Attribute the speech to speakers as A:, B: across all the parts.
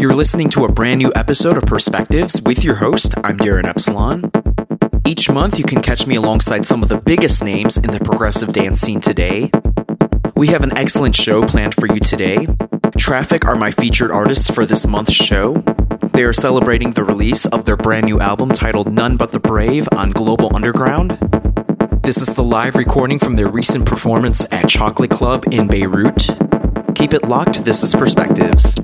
A: You're listening to a brand new episode of Perspectives with your host. I'm Darin Epsilon. Each month, you can catch me alongside some of the biggest names in the progressive dance scene today. We have an excellent show planned for you today. Traffic are my featured artists for this month's show. They are celebrating the release of their brand new album titled None But the Brave on Global Underground. This is the live recording from their recent performance at Chocolate Club in Beirut. Keep it locked, this is Perspectives.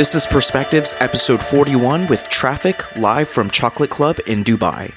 A: This is Perspectives, episode 41, with traffic live from Chocolate Club in Dubai.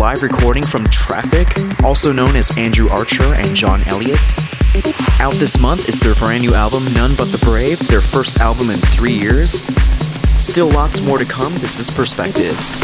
A: Live recording from Traffic, also known as Andrew Archer and John Elliott. Out this month is their brand new album, None But the Brave, their first album in three years. Still lots more to come. This is Perspectives.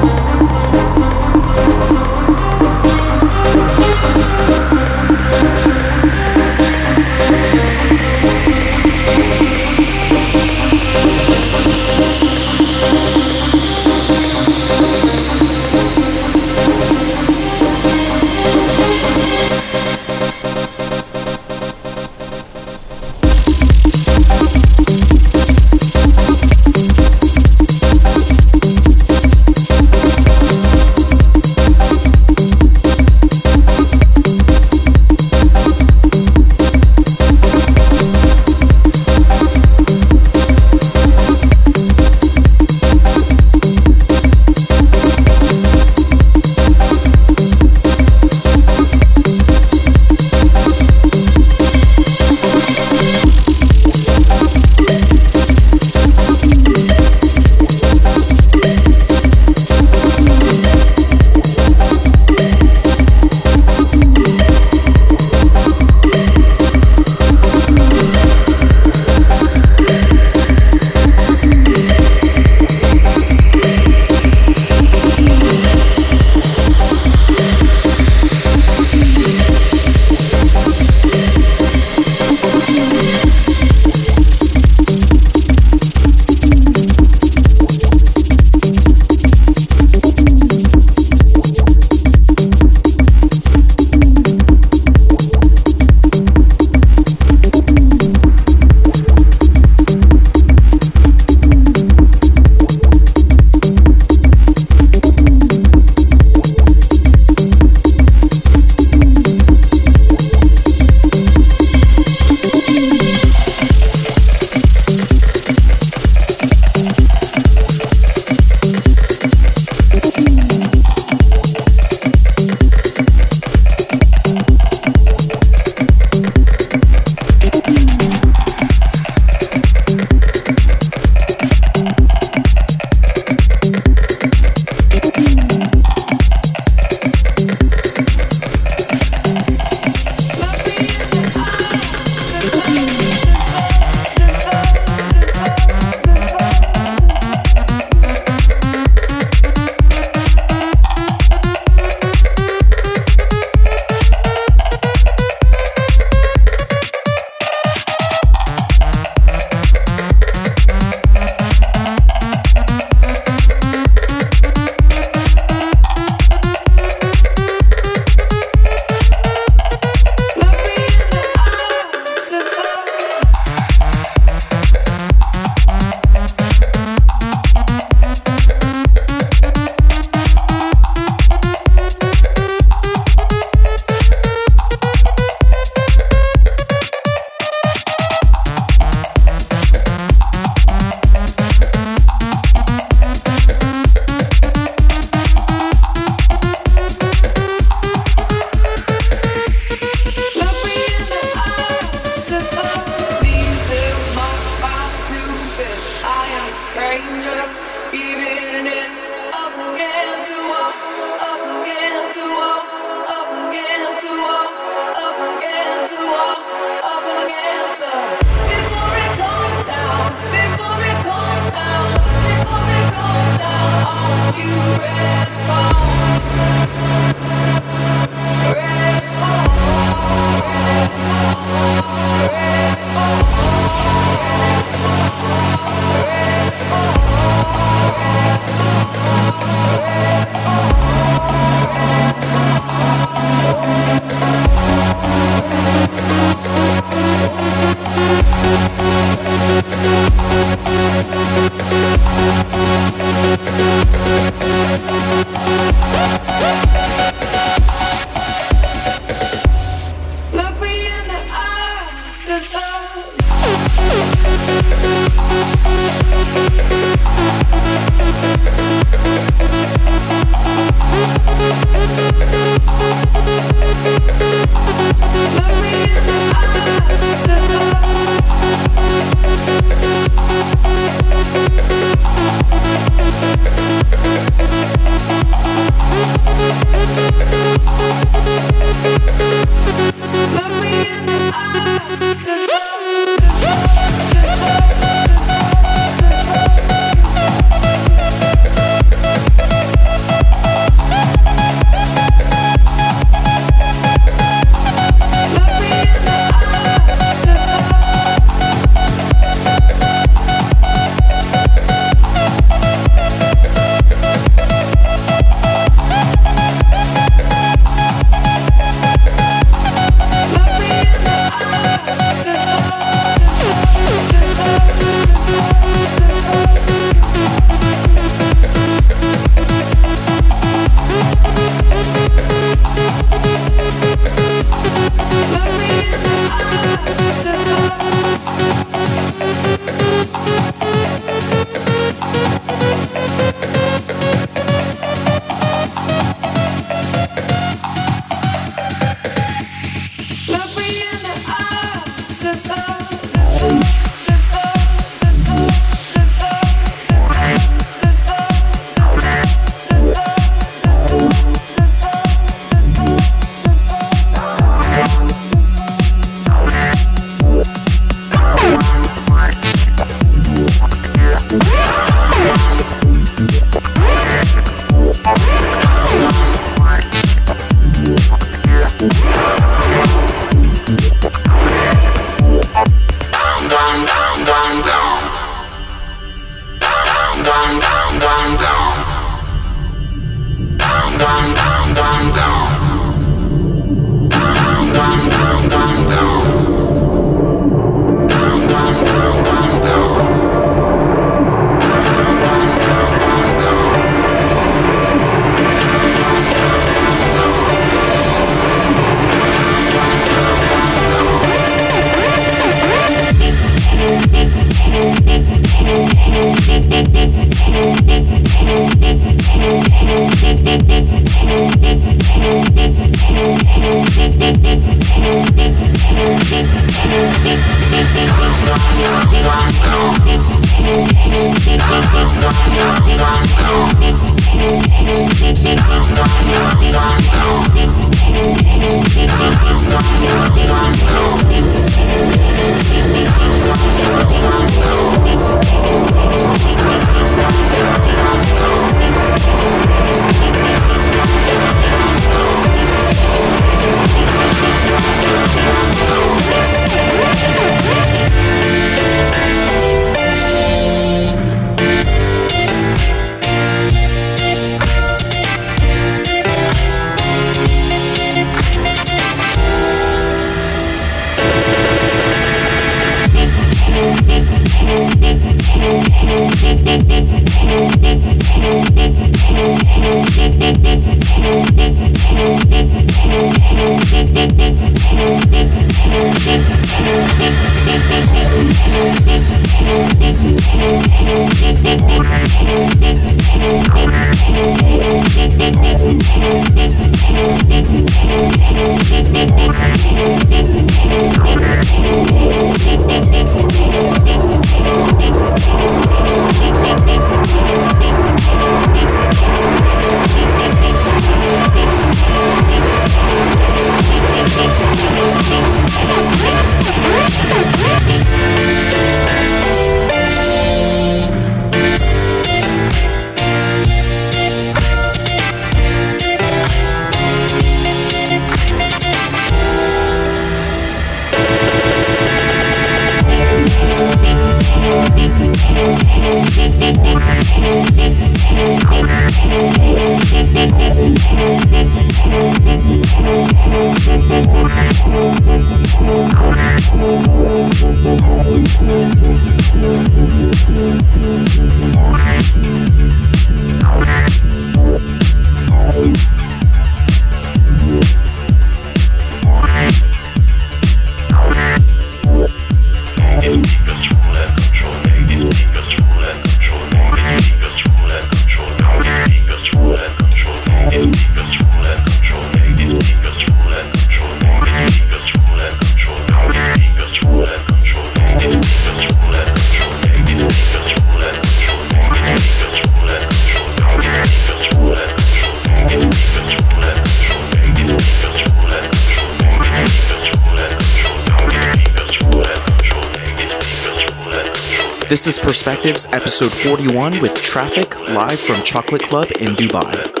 A: This is Perspectives, episode 41, with traffic live from Chocolate Club in Dubai.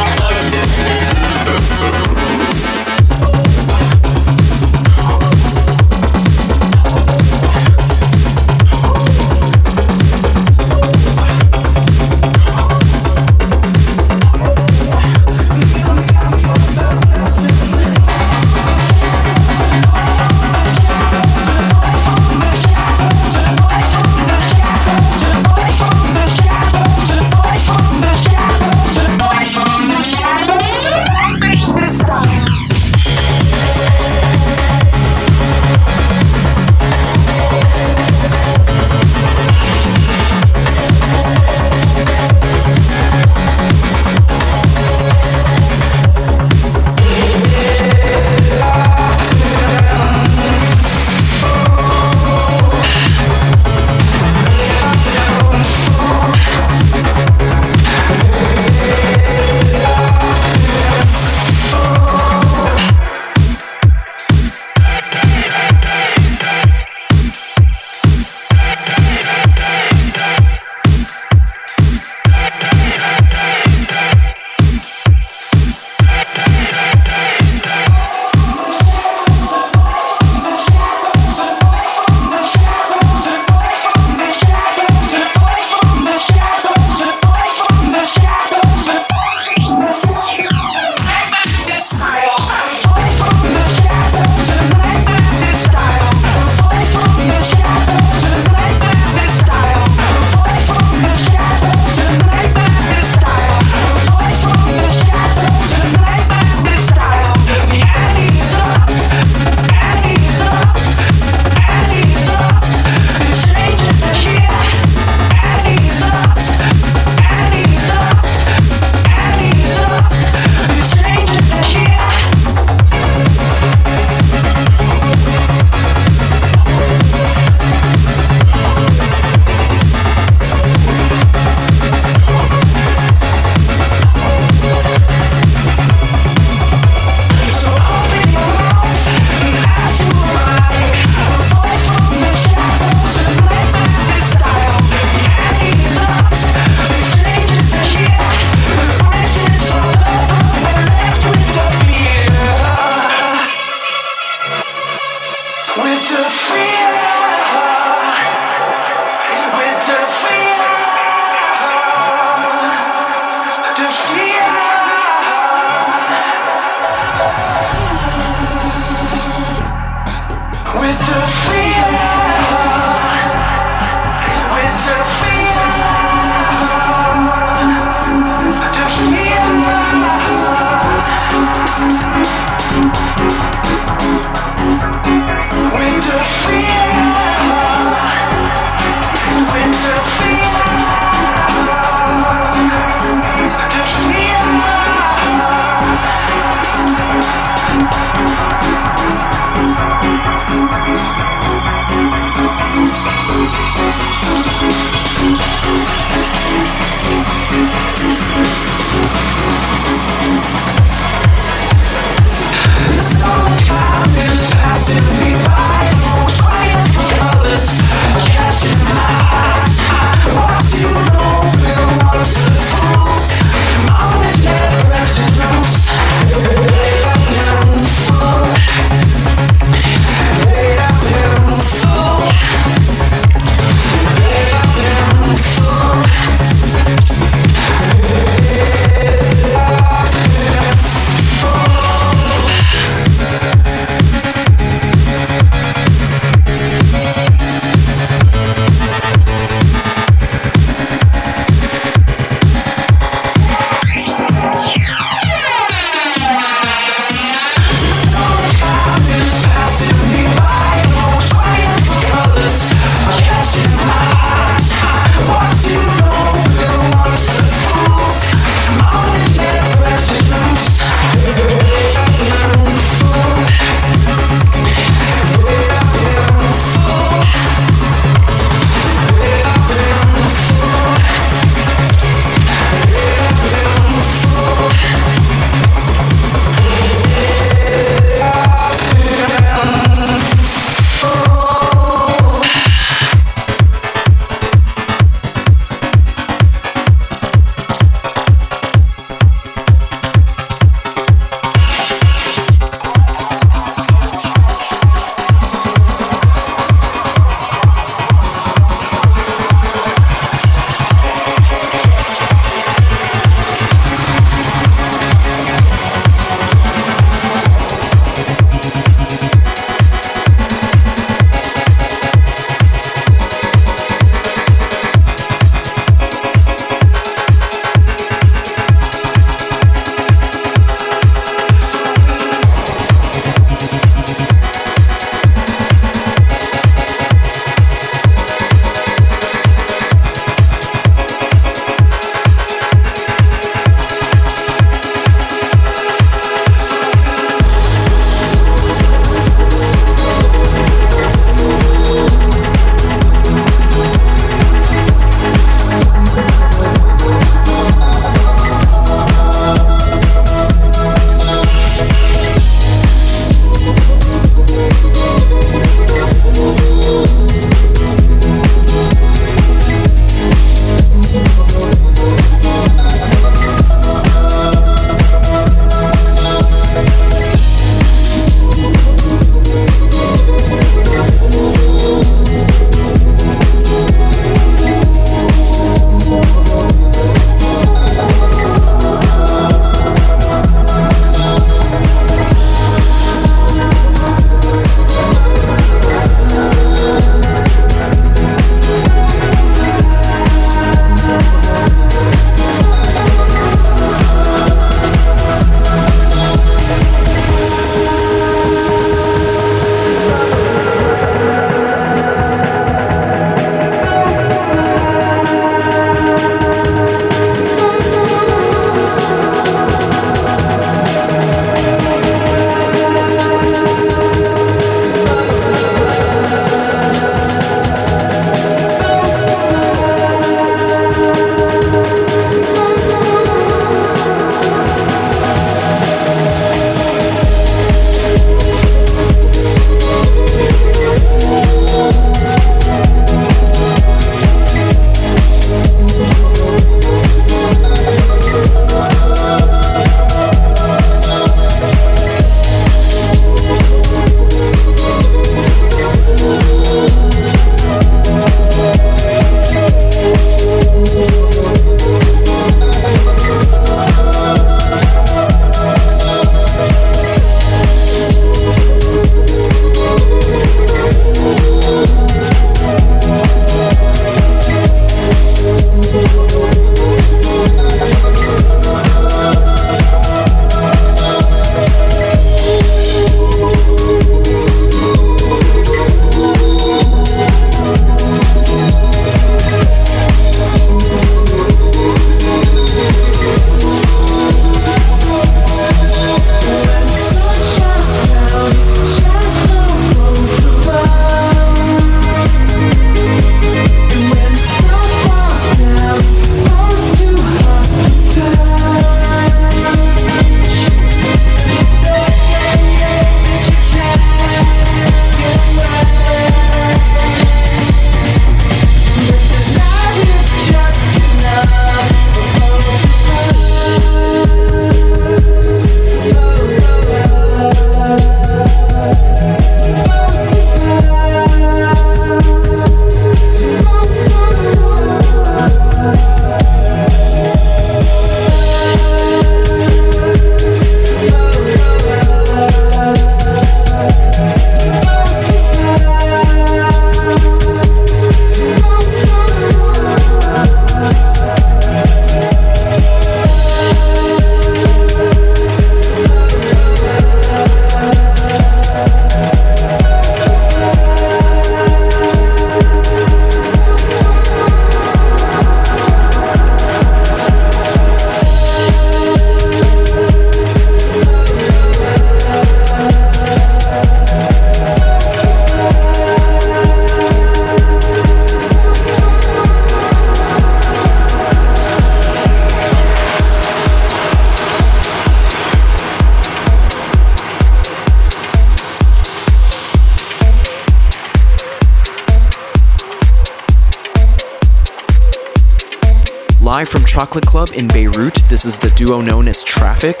A: Duo known as Traffic.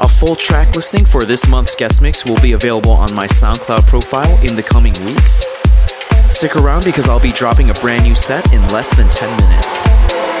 A: A full track listing for this month's guest mix will be available on my SoundCloud profile in the coming weeks. Stick around because I'll be dropping a brand new set in less than 10 minutes.